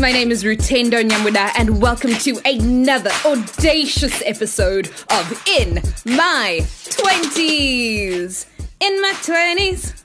My name is Rutendo Nyamwida, and welcome to another audacious episode of In My 20s. In My 20s.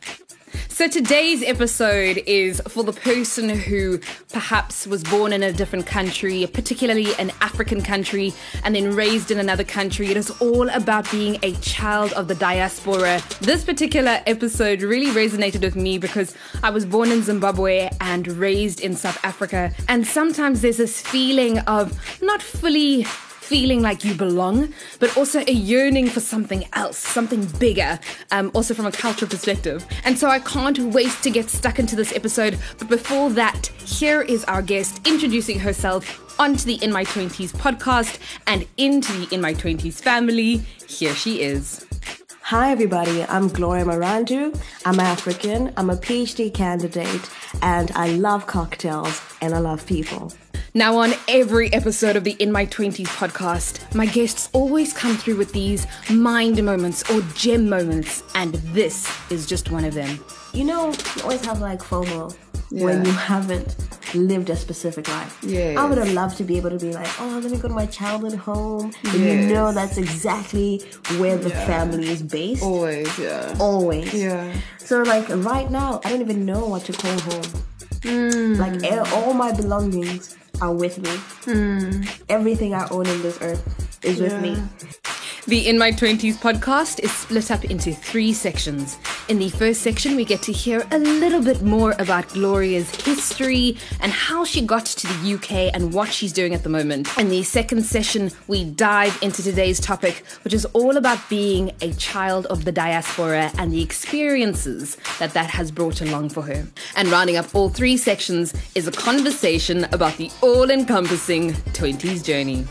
So today's episode is for the person who perhaps was born in a different country, particularly an African country, and then raised in another country. It is all about being a child of the diaspora. This particular episode really resonated with me because I was born in Zimbabwe and raised in South Africa. And sometimes there's this feeling of not fully feeling like you belong, but also a yearning for something else, something bigger, um, also from a cultural perspective. And so I can't wait to get stuck into this episode. But before that, here is our guest introducing herself onto the In My 20s podcast and into the In My 20s family. Here she is. Hi, everybody. I'm Gloria Marandu. I'm African. I'm a PhD candidate, and I love cocktails and I love people. Now, on every episode of the In My 20s podcast, my guests always come through with these mind moments or gem moments, and this is just one of them. You know, you always have like FOMO when you haven't lived a specific life. Yes. I would have loved to be able to be like, oh, let me go to my childhood home. And you know that's exactly where the family is based. Always, yeah. Always. Yeah. So, like, right now, I don't even know what to call home. Hmm. Like, all my belongings are with me. Hmm. Everything I own in this earth is with me. The In My 20s podcast is split up into three sections. In the first section, we get to hear a little bit more about Gloria's history and how she got to the UK and what she's doing at the moment. In the second session, we dive into today's topic, which is all about being a child of the diaspora and the experiences that that has brought along for her. And rounding up all three sections is a conversation about the all encompassing 20s journey.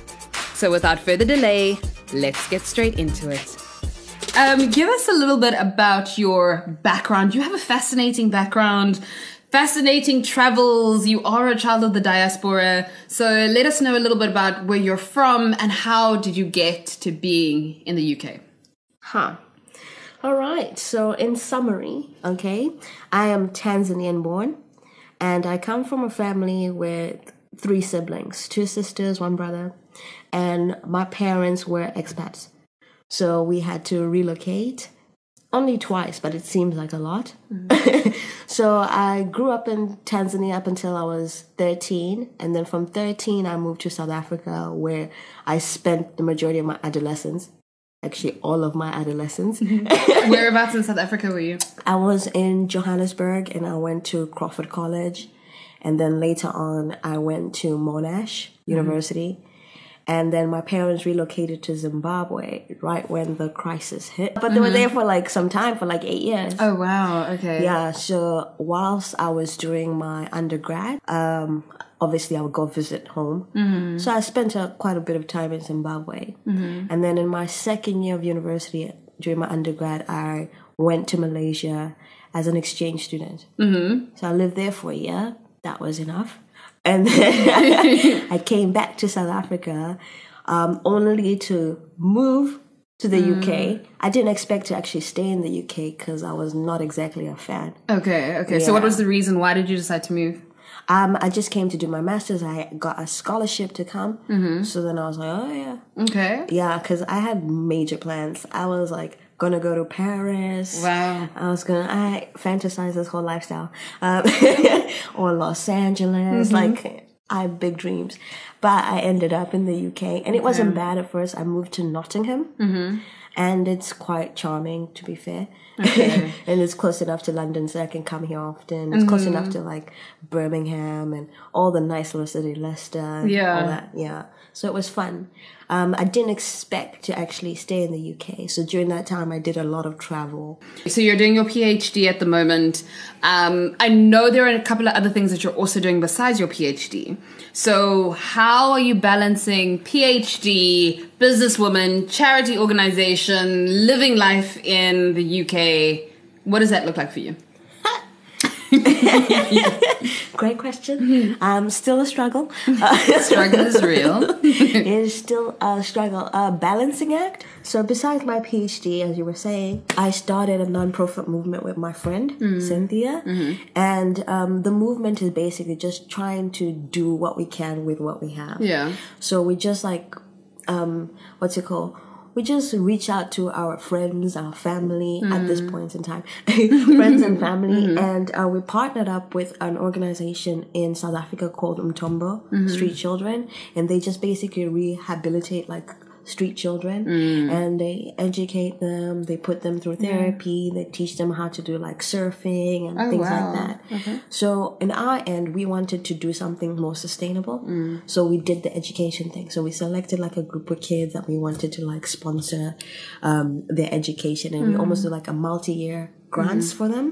So without further delay, let's get straight into it. Um, give us a little bit about your background. You have a fascinating background, fascinating travels. You are a child of the diaspora. So let us know a little bit about where you're from and how did you get to being in the UK? Huh. All right. So, in summary, okay, I am Tanzanian born, and I come from a family with three siblings two sisters, one brother, and my parents were expats. So, we had to relocate only twice, but it seems like a lot. Mm-hmm. so, I grew up in Tanzania up until I was 13, and then from 13, I moved to South Africa where I spent the majority of my adolescence actually all of my adolescence. Mm-hmm. Whereabouts in South Africa were you? I was in Johannesburg and I went to Crawford College. And then later on, I went to Monash University. And then my parents relocated to Zimbabwe right when the crisis hit. But they were there for like some time, for like eight years. Oh wow, okay. Yeah, so whilst I was doing my undergrad, um, obviously I would go visit home. So I spent a, quite a bit of time in Zimbabwe. And then in my second year of university, during my undergrad, I went to Malaysia as an exchange student. Mm-hmm. So I lived there for a year. That was enough. And then I came back to South Africa um, only to move to the UK. I didn't expect to actually stay in the UK because I was not exactly a fan. Okay, okay. So what was the reason? Why did you decide to move? Um, I just came to do my master's. I got a scholarship to come. Mm-hmm. So then I was like, oh, yeah. Okay. Yeah, because I had major plans. I was like, gonna go to Paris. Wow. I was gonna, I fantasize this whole lifestyle. Um, or Los Angeles. Like, I have big dreams. But I ended up in the UK. And it wasn't bad at first. I moved to Nottingham. Mm-hmm. And it's quite charming, to be fair. and it's close enough to London, so I can come here often. It's close enough to like Birmingham and all the nice little city, Leicester. Yeah. All that. Yeah. So it was fun. Um, I didn't expect to actually stay in the UK. So during that time, I did a lot of travel. So you're doing your PhD at the moment. Um, I know there are a couple of other things that you're also doing besides your PhD. So how are you balancing PhD, businesswoman, charity organization, living life in the UK? What does that look like for you? Great question. Um, still a struggle. Struggle is real. it is still a struggle, a balancing act. So, besides my PhD, as you were saying, I started a non-profit movement with my friend Mm. Cynthia, Mm-hmm. and um, the movement is basically just trying to do what we can with what we have. Yeah. So we just like, um, what's it called? We just reach out to our friends, our family at this mm. point in time, friends and family, mm-hmm. and uh, we partnered up with an organization in South Africa called Umthombo mm-hmm. Street Children, and they just basically rehabilitate like street children mm. and they educate them they put them through mm. therapy they teach them how to do like surfing and oh, things wow. like that uh-huh. so in our end we wanted to do something more sustainable. Mm. So we did the education thing. So we selected like a group of kids that we wanted to like sponsor um, their education. And we mm-hmm. almost do like a multi-year grants for them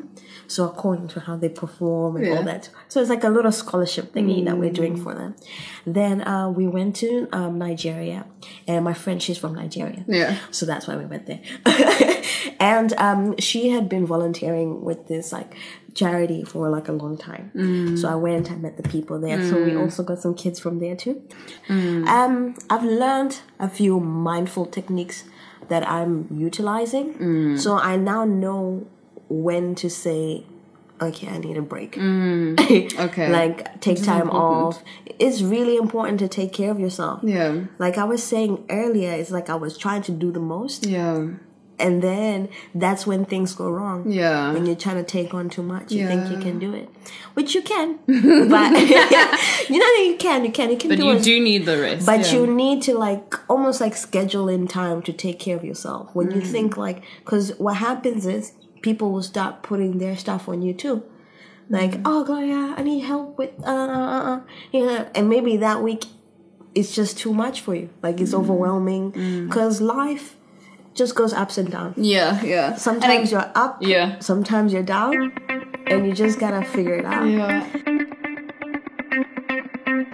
so according to how they perform and all that so it's like a little scholarship thingy that we're doing for them then uh, we went to um, nigeria and my friend she's from nigeria Yeah. so that's why we went there. and um, she had been volunteering with this like charity for like a long time. So I went, I met the people there. So we also got some kids from there too. Um, I've learned a few mindful techniques that I'm utilizing. So I now know when to say, okay, I need a break. Okay. like take time off. It's really important to take care of yourself. yeah. Like I was saying earlier, it's like I was trying to do the most, Yeah. and then that's when things go wrong. Yeah. When you're trying to take on too much, you think you can do it, which you can, but you know that you can, you can, you can But do you it. do need the rest. But yeah. you need to like almost like schedule in time to take care of yourself. When you Mm. think like, because what happens is people will start putting their stuff on you too. Like, Mm. oh Gloria, I need help with, uh, uh, uh, yeah, and maybe that week it's just too much for you. Like Mm. it's overwhelming because life just goes ups and downs. Yeah, yeah. Sometimes you're up, Yeah. sometimes you're down, and you just gotta figure it out. Yeah.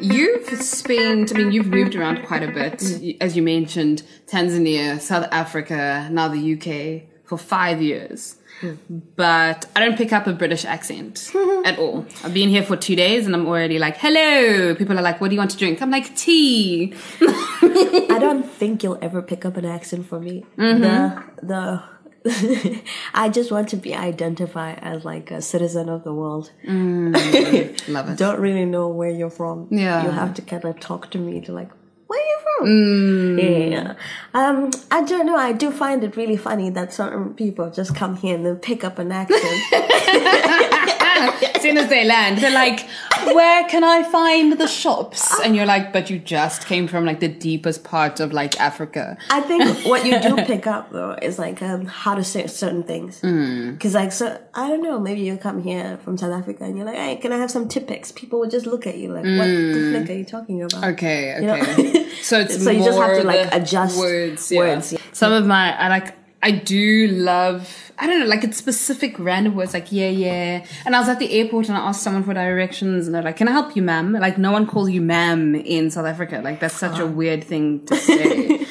You've spent, I mean, you've moved around quite a bit. Mm. As you mentioned, Tanzania, South Africa, now the UK for five years. Mm. But I don't pick up a British accent at all. I've been here for two days and I'm already like, hello. People are like, what do you want to drink? I'm like, tea. I don't think you'll ever pick up an accent from me. Mm-hmm. The the I just want to be identified as like a citizen of the world. Love it. Don't really know where you're from. Yeah. you have to kind of talk to me to like where are you from. Yeah, um, I don't know. I do find it really funny that certain people just come here and then pick up an accent. As soon as they land, they're like, where can I find the shops? And you're like, but you just came from like the deepest part of like Africa. I think what you do pick up though is like um, how to say certain things. Because like so, I don't know. Maybe you come here from South Africa and you're like, "Hey, can I have some Tipp-Ex?" People would just look at you like, "What the flick are you talking about?" Okay, You know? okay. so it's So you just have to, like, adjust words. Yeah. words, yeah. Some of my I like I do love I don't know like it's specific random words like yeah yeah. And I was at the airport and I asked someone for directions and they're like, "Can I help you, ma'am?" Like no one calls you ma'am in South Africa. Like that's such a weird thing to say.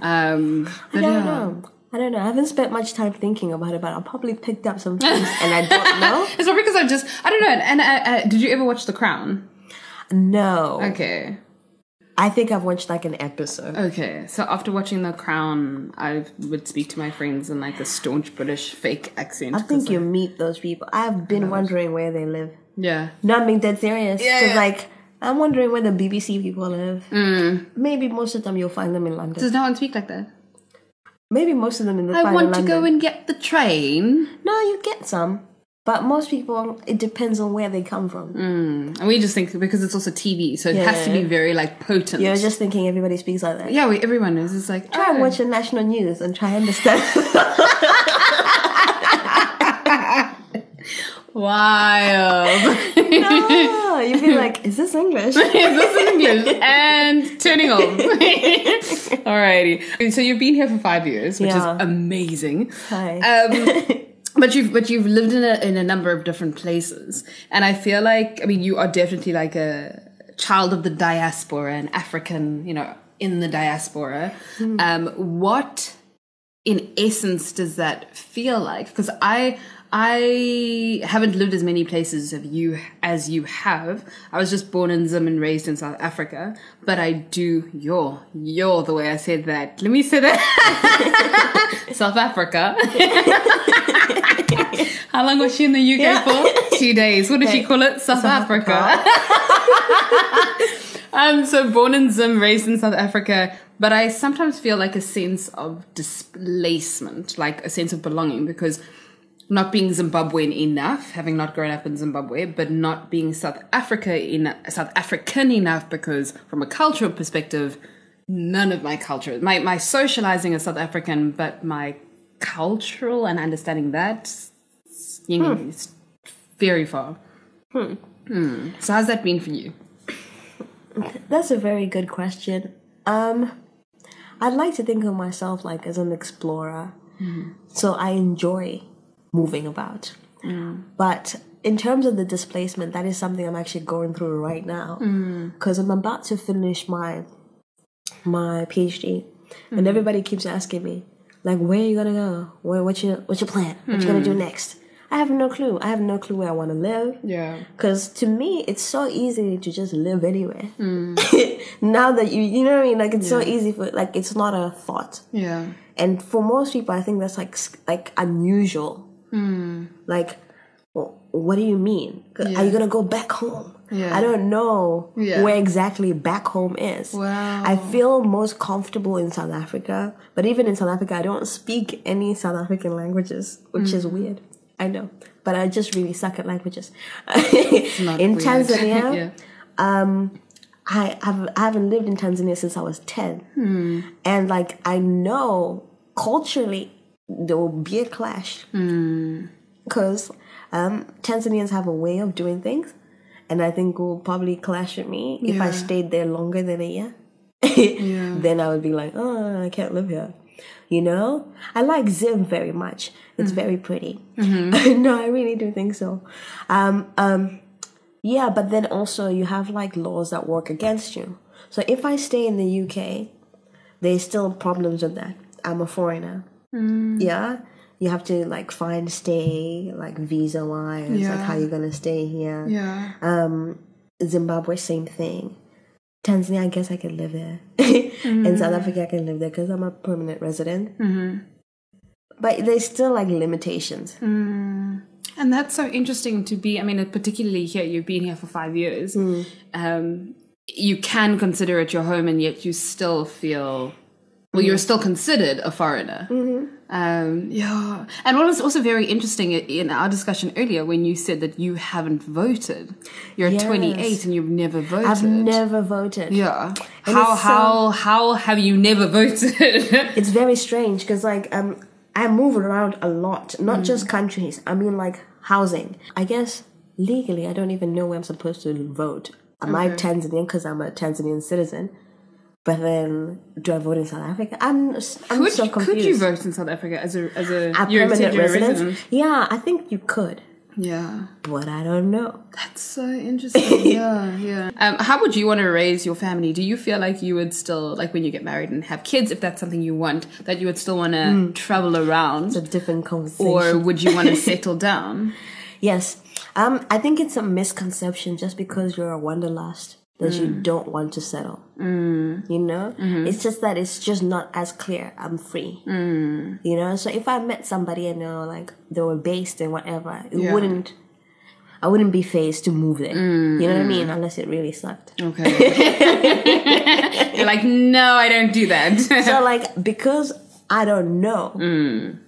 um, but I don't yeah. know. I don't know. I haven't spent much time thinking about it, but I probably picked up some things and I don't know. It's not because I just I don't know. And uh, uh, did you ever watch The Crown? No. Okay. I think I've watched like an episode. Okay, so after watching The Crown, I would speak to my friends in like a staunch British fake accent. I think you meet those people. I've been wondering where they live. yeah. No, I'm being dead serious. Yeah, Because yeah. like I'm wondering where the BBC people live. Mm. Maybe most of them you'll find them in London. Does no one speak like that? Maybe most of them in the I want in to go and get the train. No, you get some, but most people it depends on where they come from. And we just think because it's also TV, so it has to be very like potent. You're just thinking everybody speaks like that. yeah, we, everyone knows. It's like Try and oh. watch the national news and try and understand. wild. oh, you'd be like, is this English? Is this English? and turning off. Alrighty. So you've been here for five years, which Yeah. is amazing. Hi. Um, but you've but you've lived in a in a number of different places, and I feel like I mean you are definitely like a child of the diaspora, an African, you know, in the diaspora. Um, what in essence does that feel like? Because I I haven't lived as many places of you as you have. I was just born in Zim and raised in South Africa, but I do you're you're the way I said that. Let me say that. South Africa. How long was she in the UK Yeah. for? Two days. What did she call it? South, South Africa. um, so born in Zim, raised in South Africa, but I sometimes feel like a sense of displacement, like a sense of belonging, because not being Zimbabwean enough, having not grown up in Zimbabwe, but not being South Africa in South African enough, because from a cultural perspective, none of my culture, my my socializing is South African, but my cultural and understanding that, you know, hmm. is very far. Hmm. hmm. So how's that been for you? That's a very good question. Um, I'd like to think of myself like as an explorer. Hmm. So I enjoy moving about. But in terms of the displacement, that is something I'm actually going through right now. Because I'm about to finish my my PhD, and everybody keeps asking me, like, where are you gonna go? Where, what's your what's your plan? What you gonna do next? I have no clue. I have no clue where I want to live. Yeah. Because to me, it's so easy to just live anywhere. Hmm. now that you, you know what I mean? Like, it's so easy for, like, it's not a thought. Yeah. And for most people, I think that's like, like unusual. Hmm. Like, well, what do you mean? Are you gonna go back home? Yeah. I don't know Yeah. where exactly back home is. Wow. I feel most comfortable in South Africa, but even in South Africa, I don't speak any South African languages, which hmm. is weird. I know, but I just really suck at languages. In weird. Tanzania, yeah. um, I have I haven't lived in Tanzania since I was ten, and like I know culturally there will be a clash because um, Tanzanians have a way of doing things, and I think will probably clash with me if I stayed there longer than a year. Then I would be like, oh, I can't live here. You know, I like Zim very much. It's very pretty. no, I really do think so. Um, um, yeah, but then also you have like laws that work against you. So if I stay in the UK, there's still problems with that. I'm a foreigner. Yeah, you have to like find stay, like visa wise, like how you're gonna stay here. Yeah. Um, Zimbabwe, same thing. Tanzania, I guess I could live there. In South mm-hmm. Africa, I can live there because I'm a permanent resident. Mm-hmm. But there's still like limitations. Mm. And that's so interesting to be. I mean, particularly here, you've been here for five years. Mm. Um, you can consider it your home, and yet you still feel. Well, you're still considered a foreigner. Mm-hmm. Um, yeah. And what was also very interesting in our discussion earlier when you said that you haven't voted. You're Yes. 28 and you've never voted. I've never voted. Yeah. And How it's so- how how have you never voted? It's very strange because like um I move around a lot, not just countries. I mean like housing. I guess legally I don't even know where I'm supposed to vote. Am I Tanzanian because I'm a Tanzanian citizen? But then do I vote in South Africa? I'm I'm could, so you- confused. could you vote in South Africa as a as a, A permanent you're resident? Yeah, I think you could, Yeah. but I don't know. That's so interesting. yeah, yeah. Um, how would you want to raise your family? Do you feel like you would still, like when you get married and have kids, if that's something you want, that you would still want to travel around? It's a different conversation. Or would you want to settle down? Yes. Um, I think it's a misconception just because you're a wanderlust that you mm. don't want to settle. Mm. You know? Mm-hmm. It's just that it's just not as clear. I'm free. Mm. You know? So if I met somebody and they were like, they were based and whatever, it Yeah. wouldn't, I wouldn't be phased to move there. You know what I mm-hmm. mean? Unless it really sucked. Okay. You're like, no, I don't do that. so like, because I don't know, mm.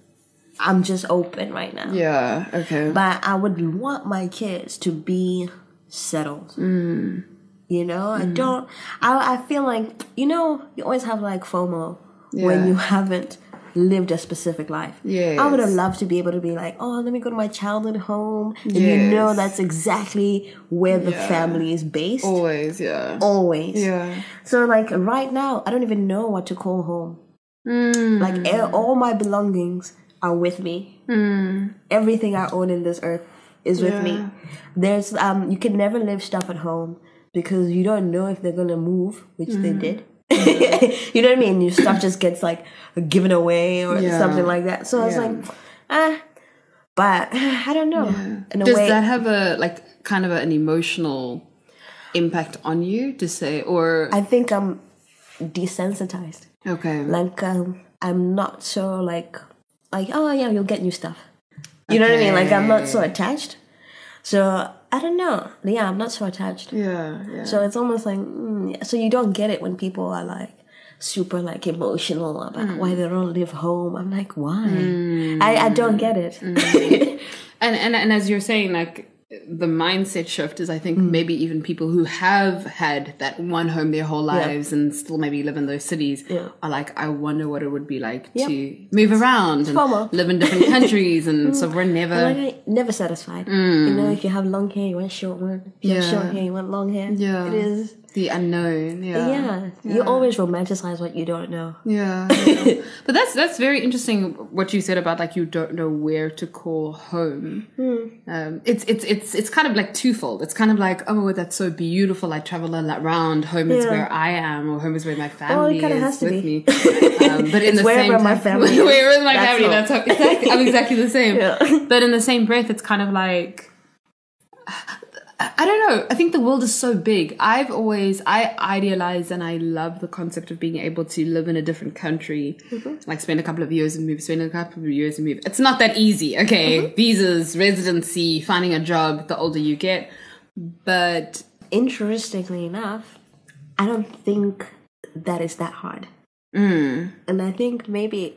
I'm just open right now. yeah, okay. But I would want my kids to be settled. Mm. You know, I don't. I I feel like you know you always have like FOMO when you haven't lived a specific life. Yes. I would have loved to be able to be like, oh, let me go to my childhood home, and you know that's exactly where the Yeah. family is based. Always, yeah. Always. Yeah. So like right now, I don't even know what to call home. Mm. Like all my belongings are with me. Everything I own in this earth is with me. There's um, you can never live stuff at home because you don't know if they're gonna move, which they did. you know what I mean? Your stuff just gets like given away or Yeah. something like that. So I was like, ah. but I don't know. In a Does way, that have a like kind of an emotional impact on you to say or I think I'm desensitized. okay Like um, I'm not so like like oh yeah you'll get new stuff. You know what I mean? Like I'm not so attached. So I don't know. Yeah, I'm not so attached. yeah yeah So it's almost like mm, so you don't get it when people are like super like emotional about mm. why they don't live home. I'm like why? Mm. I I don't get it. Mm. and and and as you're saying like the mindset shift is i think Mm. maybe even people who have had that one home their whole lives and still maybe live in those cities Yeah. are like i wonder what it would be like Yep. to move around and FOMO. live in different countries and so we're never like never satisfied. You know, if you have long hair, you want short one. If you have Yeah. short hair, you want long hair. Yeah. It is. The unknown yeah Yeah. You always romanticize what you don't know. Yeah, yeah. but that's that's very interesting. What you said about like you don't know where to call home. Um, it's it's it's it's kind of like twofold. It's kind of like oh, that's so beautiful. I travel around. Home is where I am, or home is where my family kinda is has to with me. Um, but in the wherever same my family is. wherever my That's family. all. That's how, exactly. I'm exactly the same. Yeah. But in the same breath, it's kind of like. I don't know. I think the world is so big. I've always I idealize and I love the concept of being able to live in a different country, like spend a couple of years and move, spend a couple of years and move. It's not that easy. Okay, visas, residency, finding a job. The older you get, but Interestingly enough, I don't think that is that hard. mm, And I think maybe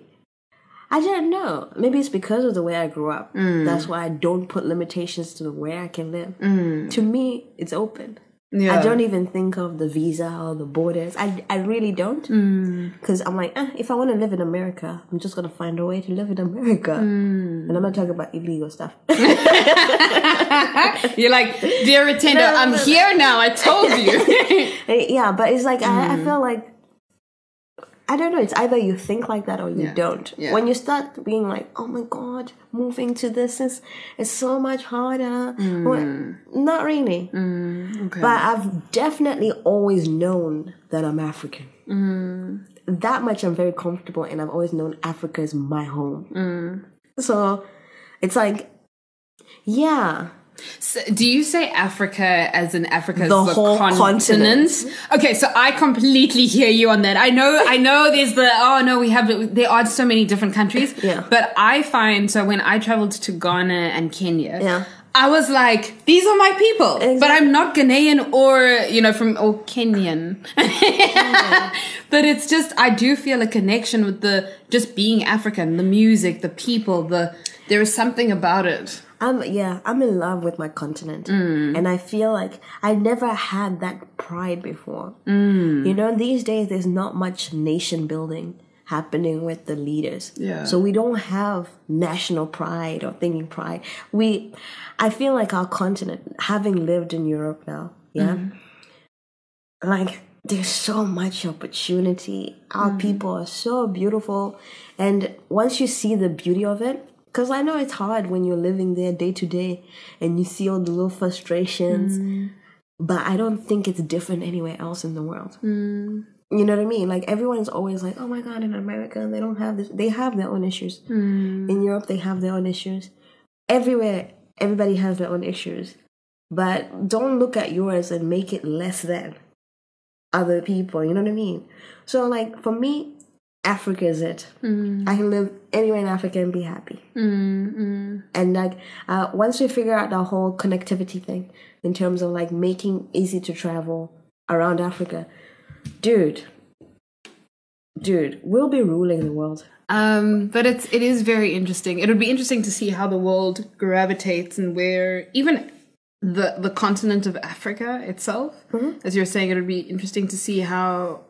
I don't know. Maybe it's because of the way I grew up. Mm. That's why I don't put limitations to the where I can live. Mm. To me, it's open. yeah, I don't even think of the visa or the borders. I, I really don't. Mm. Because I'm like, eh, if I want to live in America, I'm just going to find a way to live in America. And I'm not talking about illegal stuff. You're like, dear attender, No, no, I'm no, no. here now. I told you. Yeah, but it's like, I, I feel like, I don't know, it's either you think like that or you Yeah. don't. Yeah. When you start being like, oh my god, moving to this is, is so much harder. Mm. Well, not really. Mm, okay. But I've definitely always known that I'm African. Mm. That much I'm very comfortable, and I've always known Africa is my home. So it's like, yeah, So, do you say Africa as in Africa The the, whole continent? Okay, so I completely hear you on that. I know, I know. There's the oh no, we have there are so many different countries. Yeah. But I find so when I traveled to Ghana and Kenya, Yeah. I was like, these are my people, but I'm not Ghanaian or you know from or Kenyan. but it's just I do feel a connection with the just being African, the music, the people, the there is something about it. I'm yeah, I'm in love with my continent, mm. and I feel like I never had that pride before. Mm. You know, these days there's not much nation building happening with the leaders. Yeah. So we don't have national pride or thinking pride. We, I feel like our continent, having lived in Europe now, yeah, mm-hmm. like there's so much opportunity. Our mm-hmm. people are so beautiful, and once you see the beauty of it, because I know it's hard when you're living there day to day and you see all the little frustrations, mm. but I don't think it's different anywhere else in the world. Mm. You know what I mean? Like everyone's always like, "Oh my god, in America they don't have this. They have their own issues. Mm. In Europe they have their own issues. Everywhere, everybody has their own issues. But don't look at yours and make it less than other people. You know what I mean? So like for me, Africa is it. I can live anywhere in Africa and be happy. And like uh, once we figure out the whole connectivity thing in terms of like making easy to travel around Africa, dude, dude, we'll be ruling the world. Um, but it's it is very interesting. It would be interesting to see how the world gravitates and where even the the continent of Africa itself, as you're saying, it would be interesting to see how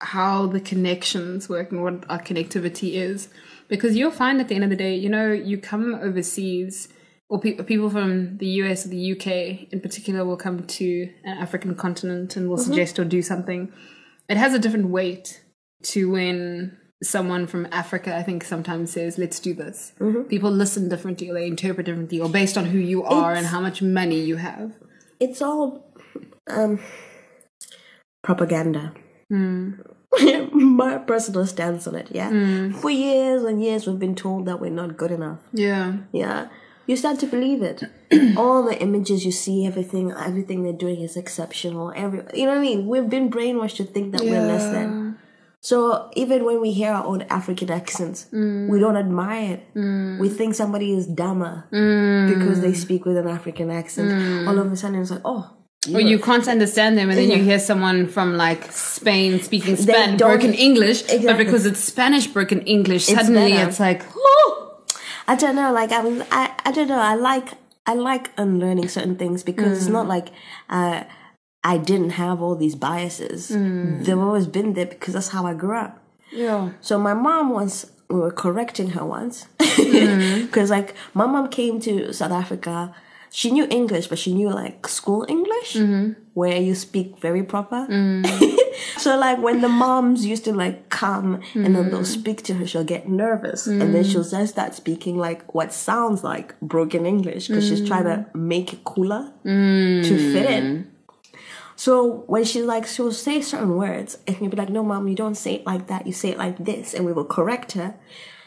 how the connections work and what our connectivity is. Because you'll find at the end of the day, you know, you come overseas, or pe- people from the US or the UK in particular will come to an African continent and will mm-hmm. suggest or do something. It has a different weight to when someone from Africa, I think, sometimes says, let's do this. Mm-hmm. People listen differently or they interpret differently or based on who you are and how much money you have. It's all um, propaganda. Hmm. my personal stance on it. Yeah, mm. for years and years we've been told that we're not good enough. Yeah. Yeah, you start to believe it. All the images you see, everything, everything they're doing is exceptional. Every, you know what I mean? We've been brainwashed to think that we're less than. So even when we hear our own African accents, mm. we don't admire it. Mm. We think somebody is dumber because they speak with an African accent. All of a sudden, it's like, oh, Or you can't understand them, and then you hear someone from like Spain speaking Spanish, broken English, but because it's Spanish broken English, suddenly better. it's like, oh, I don't know. Like I'm, I, I don't know. I like, I like unlearning certain things because it's not like, uh, I didn't have all these biases. They've always been there because that's how I grew up. yeah, So my mom once we were correcting her once Mm-hmm. because like my mom came to South Africa. She knew English, but she knew like school English Mm-hmm. where you speak very proper. Mm. so like when the moms used to like come and then Mm. they'll speak to her, she'll get nervous and then she'll just start speaking like what sounds like broken English because she's trying to Mm. make it cooler to fit in. So when she like she'll say certain words and you'll be like, No mom, you don't say it like that, you say it like this and we will correct her.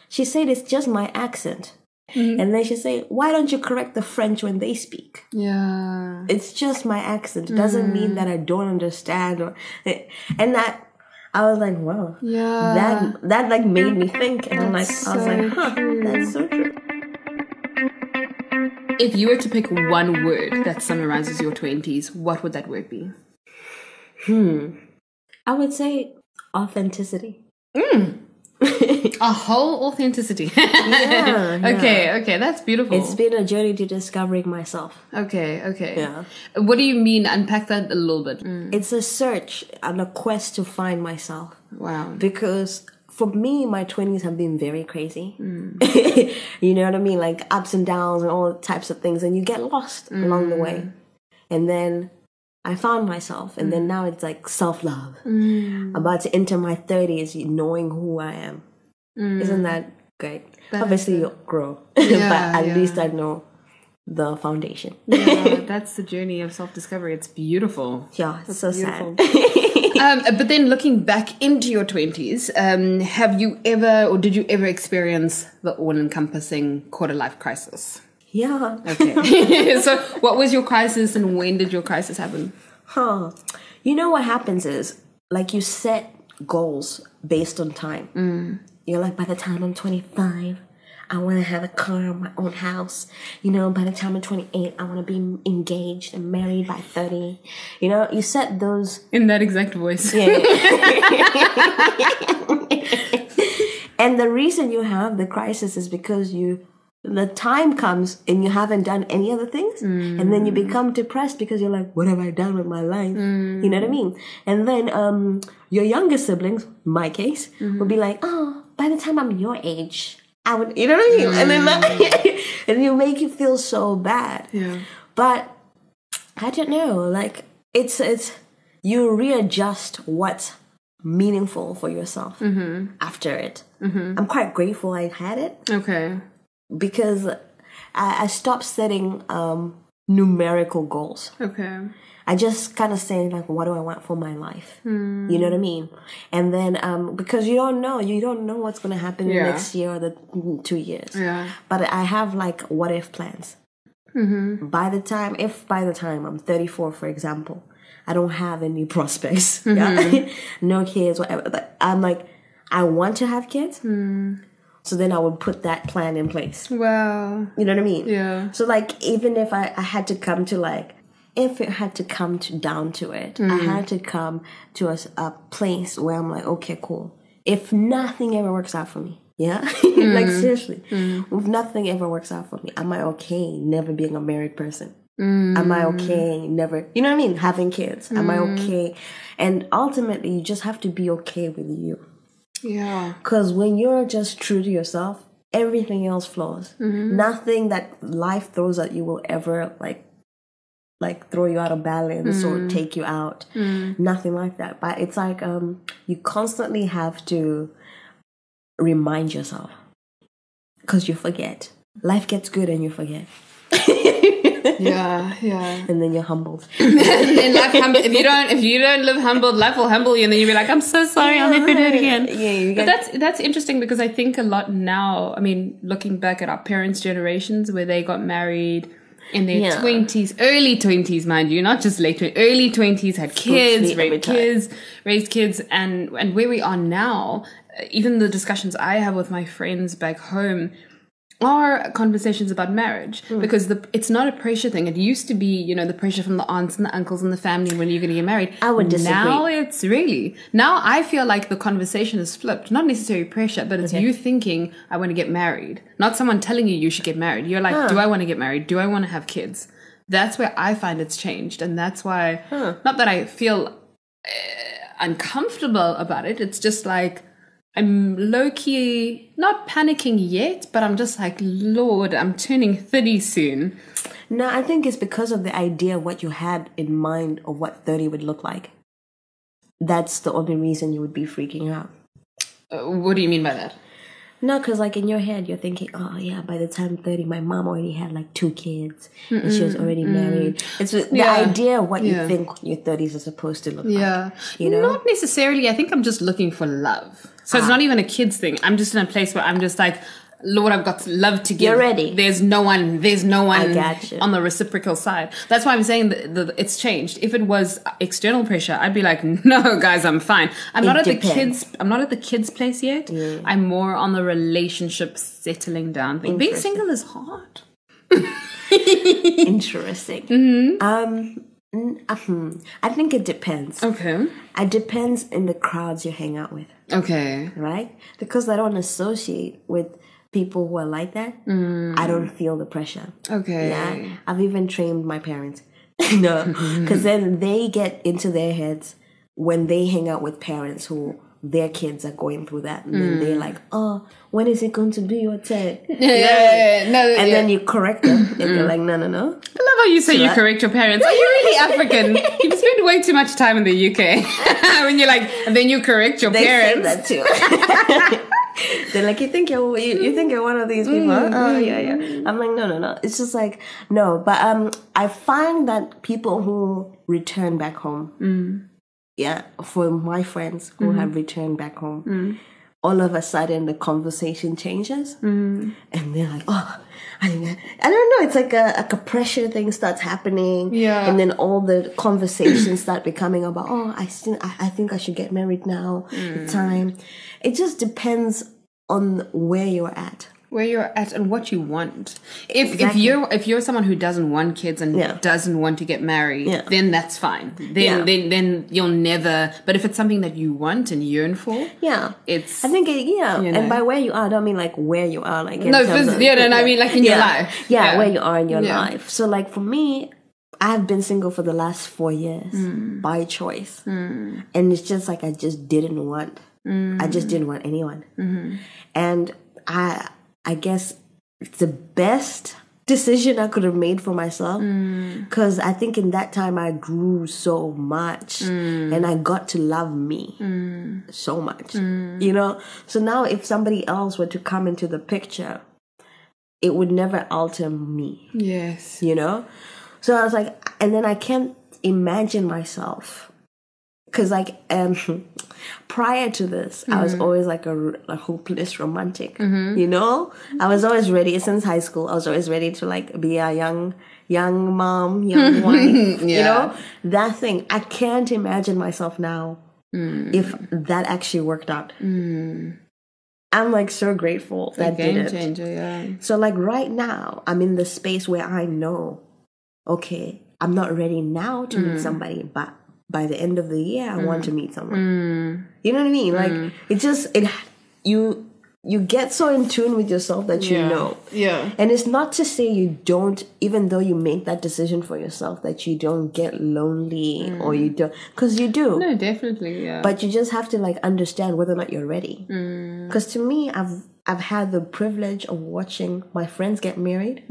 She said it's just my accent. Mm-hmm. And then she say, Why don't you correct the French when they speak? yeah, It's just my accent. It doesn't mean mm-hmm. that I don't understand or eh, and that I was like, Wow. yeah. That that like made me think and I'm like That's I was like, huh, true. that's so true. if you were to pick one word that summarizes your twenties, what would that word be? Hmm, I would say authenticity. Hmm. A whole authenticity. Yeah, okay, okay, that's beautiful. It's been a journey to discovering myself. okay, okay. Yeah. What do you mean? Unpack that a little bit. It's a search and a quest to find myself. Wow. Because for me, my 20s have been very crazy. Mm. you know what I mean? Like ups and downs and all types of things. And you get lost along the way. Mm. And then I found myself. And Mm. then now it's like self love. About to enter my 30s, knowing who I am. Isn't that great? Mm. That Obviously, you'll grow. Yeah, but at yeah. least I know the foundation. yeah, that's the journey of self discovery. It's beautiful. Yeah, it's so beautiful. sad. um, but then looking back into your 20s, um, have you ever or did you ever experience the all encompassing quarter life crisis? yeah. Okay. so, what was your crisis and when did your crisis happen? Huh. You know what happens is, like, you set goals based on time. You're like, by the time I'm 25, I want to have a car, my own house. You know, by the time I'm 28, I want to be engaged and married by 30. You know, you set those. In that exact voice. Yeah. And the reason you have the crisis is because you. The time comes and you haven't done any other things, and then you mm. become depressed because you're like, "What have I done with my life?" You know what I mm. mean? And then um, your younger siblings, my case, will be mm-hmm. like, "Oh, by the time I'm your age, I would," you know what I mean? And then that, mm. and you make you feel so bad. Yeah. But I don't know. Like it's it's you readjust what's meaningful for yourself mm-hmm. after it. Mm-hmm. I'm quite grateful I had it Okay. because I, I stopped setting um, numerical goals. Okay. I just kind of say like, what do I want for my life? You know what I mean? And then um, because you don't know, you don't know what's going to happen Yeah. next year or the mm, two years. Yeah. But I have like what if plans. Mm-hmm. By the time, if by the time I'm 34, for example, I don't have any prospects, yeah? no kids, whatever. But I'm like, I want to have kids. So then I would put that plan in place. Wow. You know what I mean? Yeah. So like, even if I, I had to come to like, if it had to come to down to it, I mm. had to come to a, a place where I'm like, okay, cool. If nothing ever works out for me, yeah, mm. like seriously, mm. if nothing ever works out for me, am I okay never being a married person? Am I okay never, you know what I mean? Having kids, am I okay? And ultimately, you just have to be okay with you. Yeah. Because when you're just true to yourself, everything else flows. Mm-hmm. Nothing that life throws at you will ever like like throw you out of balance or mm. take you out. Mm. Nothing like that. But it's like um you constantly have to remind yourself. Because you forget. Life gets good and you forget. Yeah, yeah. and then you're humbled. and then life if you don't if you don't live humbled, life will humble you, and then you'll be like, I'm so sorry, I'll never do it again. Yeah, you But that's that's interesting because I think a lot now. I mean, looking back at our parents' generations where they got married in their Yeah. twenties, early twenties, mind you, not just late 20s, early twenties, had kids, raised kids, raised kids, and and where we are now. Even the discussions I have with my friends back home are conversations about marriage Hmm. because the it's not a pressure thing. It used to be, you know, the pressure from the aunts and the uncles and the family when you're going to get married. I would disagree. Now it's really now I feel like the conversation is flipped. Not necessarily pressure, but it's you thinking I want to get married, not someone telling you you should get married. You're like, do I want to get married? Do I want to have kids? That's where I find it's changed, and that's why not that I feel uh, uncomfortable about it. It's just like I'm low key not panicking yet, but I'm just like, Lord, I'm turning 30 soon. No, I think it's because of the idea of what you had in mind of what 30 would look like. That's the only reason you would be freaking out. Uh, what do you mean by that? No, because like in your head, you're thinking, oh yeah, by the time 30, my mom already had like two kids and she was already married. It's the Yeah. idea of what Yeah. you think your 30s are supposed to look like. Yeah. You know? Not necessarily. I think I'm just looking for love. So Ah. it's not even a kid's thing. I'm just in a place where I'm just like, Lord, I've got love to give. You're ready. There's no one. There's no one on the reciprocal side. That's why I'm saying that the, it's changed. If it was external pressure, I'd be like, no, guys, I'm fine. I'm not at the kids. I'm not at the kids' place yet. I'm more on the relationship settling down thing. Being single is hard. Interesting. Mm-hmm. Um, mm. I think it depends. Okay. It depends in the crowds you hang out with, Okay. right? Because I don't associate with people who are like that. I don't mm. feel the pressure. Okay. Yeah, I've even trained my parents. no, because then they get into their heads when they hang out with parents who their kids are going through that, and then they're mm. like, "Oh, when is it going to be your turn?" Yeah, yeah, yeah. No, And yeah. then you correct them, and they're mm. like, "No, no, no." I love how you say you that- correct your parents. Are you really African? you spend way too much time in the UK. when you're like, and then you correct your They say parents. that too. They're like, you think you're you, you think you're one of these people? huh? Oh yeah, yeah. Mm. I'm like, no, no, no. It's just like no. But um, I find that people who return back home, mm. yeah, for my friends who mm-hmm. have returned back home, all of a sudden the conversation changes, and they're like, oh. I don't know. I don't know. It's like a like a pressure thing starts happening, Yeah. and then all the conversations start becoming about, oh, I think I, I think I should get married now. Mm. The time. It just depends on where you're at. Where you're at and what you want. If if you're if you're someone who doesn't want kids and Yeah. doesn't want to get married, Yeah. then that's fine. Then Yeah. then then you'll never. But if it's something that you want and yearn for, Yeah. it's I think it, yeah, You know. and by where you are, I don't mean like where you are, like in No, terms phys- of- yeah, no, no, I mean, like, in your life. Yeah, where you are in your life. So like for me, I've been single for the last four years Hmm. by choice, and it's just like I just didn't want. Hmm. I just didn't want anyone, Mm-hmm. and I I guess it's the best decision I could have made for myself mm. because I think in that time I grew so much Hmm. and I got to love me mm. so much, mm. you know. So now, if somebody else were to come into the picture, it would never alter me, yes. you know. So I was like, and then I can't imagine myself because, like, um, prior to this, I was mm-hmm. always like a, a hopeless romantic, mm-hmm. you know. I was always ready since high school. I was always ready to like be a young. Young mom, young wife, you know that thing. I can't imagine myself now mm. if that actually worked out. Mm. I'm like so grateful that did Game it. changer, yeah. So like right now, I'm in the space where I know, okay, I'm not ready now to meet mm. somebody, but by the end of the year, I want to mm. meet someone. Mm. You know what I mean? Mm. Like it just it you you get so in tune with yourself that you Yeah. know. Yeah. And it's not to say you don't, even though you make that decision for yourself, that you don't get lonely or you don't, because you do. No, definitely, yeah. But you just have to like understand whether or not you're ready. Because to me, I've I've had the privilege of watching my friends get married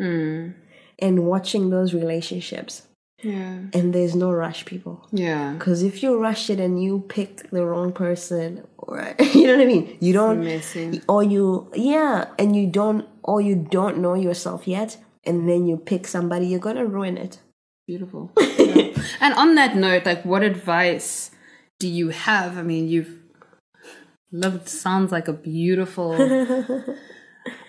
and watching those relationships. Yeah. And there's no rush, people. Yeah. Because if you rush it and you pick the wrong person, or you know what I mean, you don't, Messy. or you, yeah, and you don't, or you don't know yourself yet, and then you pick somebody, you're gonna ruin it. Beautiful. Yeah. and on that note, like, what advice do you have? I mean, you've loved. sounds like a beautiful,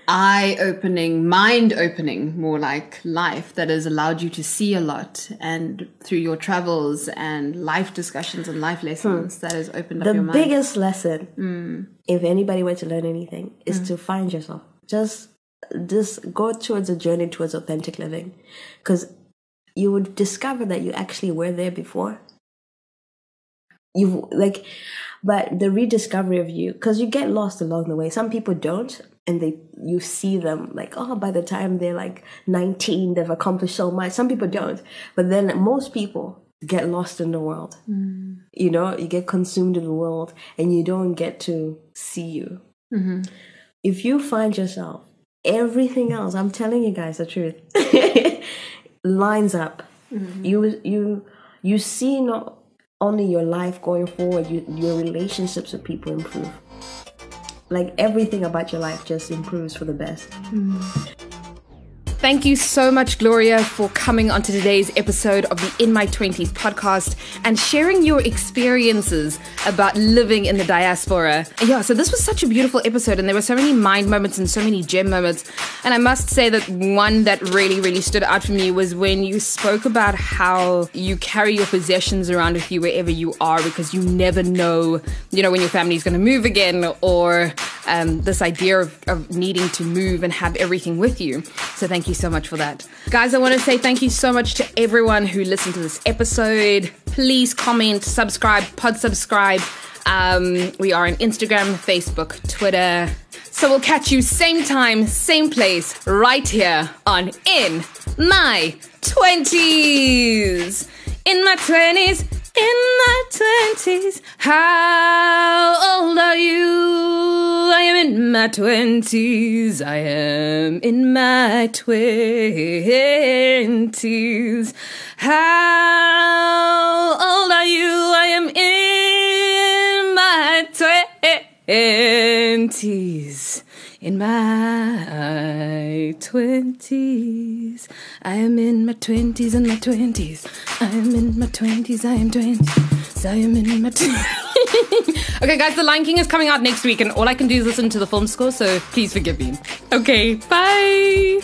eye opening, mind opening, more like life that has allowed you to see a lot. And through your travels and life discussions and life lessons, hmm. that has opened up your mind. The biggest lesson, hmm. if anybody were to learn anything, is hmm. to find yourself. Just just go towards a journey towards authentic living, because you would discover that you actually were there before. You like, but the rediscovery of you, because you get lost along the way. Some people don't, and they you see them like oh by the time they're like 19 they've accomplished so much. Some people don't. But then most people get lost in the world. Mm. You know you get consumed in the world and you don't get to see you. Mm-hmm. If you find yourself everything else i'm telling you guys the truth lines up. Mm-hmm. You you you see not only your life going forward you, your relationships with people improve like everything about your life just improves for the best mm. Thank you so much, Gloria, for coming onto today's episode of the In My 20s podcast and sharing your experiences about living in the diaspora. Yeah, so this was such a beautiful episode, and there were so many mind moments and so many gem moments. And I must say that one that really, really stood out for me was when you spoke about how you carry your possessions around with you wherever you are because you never know, you know, when your family's going to move again or um, this idea of, of needing to move and have everything with you. So thank you so much for that. Guys, I want to say thank you so much to everyone who listened to this episode. Please comment, subscribe, pod subscribe. Um, we are on Instagram, Facebook, Twitter. So we'll catch you same time, same place, right here on In My 20s. In my 20s, in my 20s. How old are you? I am in my 20s. I am in my 20s. How old are you? I am in my 20s. In my 20s. I am in my 20s and my 20s. I am in my 20s. I am 20s. I am in my 20s. okay, guys, The Lion King is coming out next week, and all I can do is listen to the film score, so please forgive me. Okay, bye.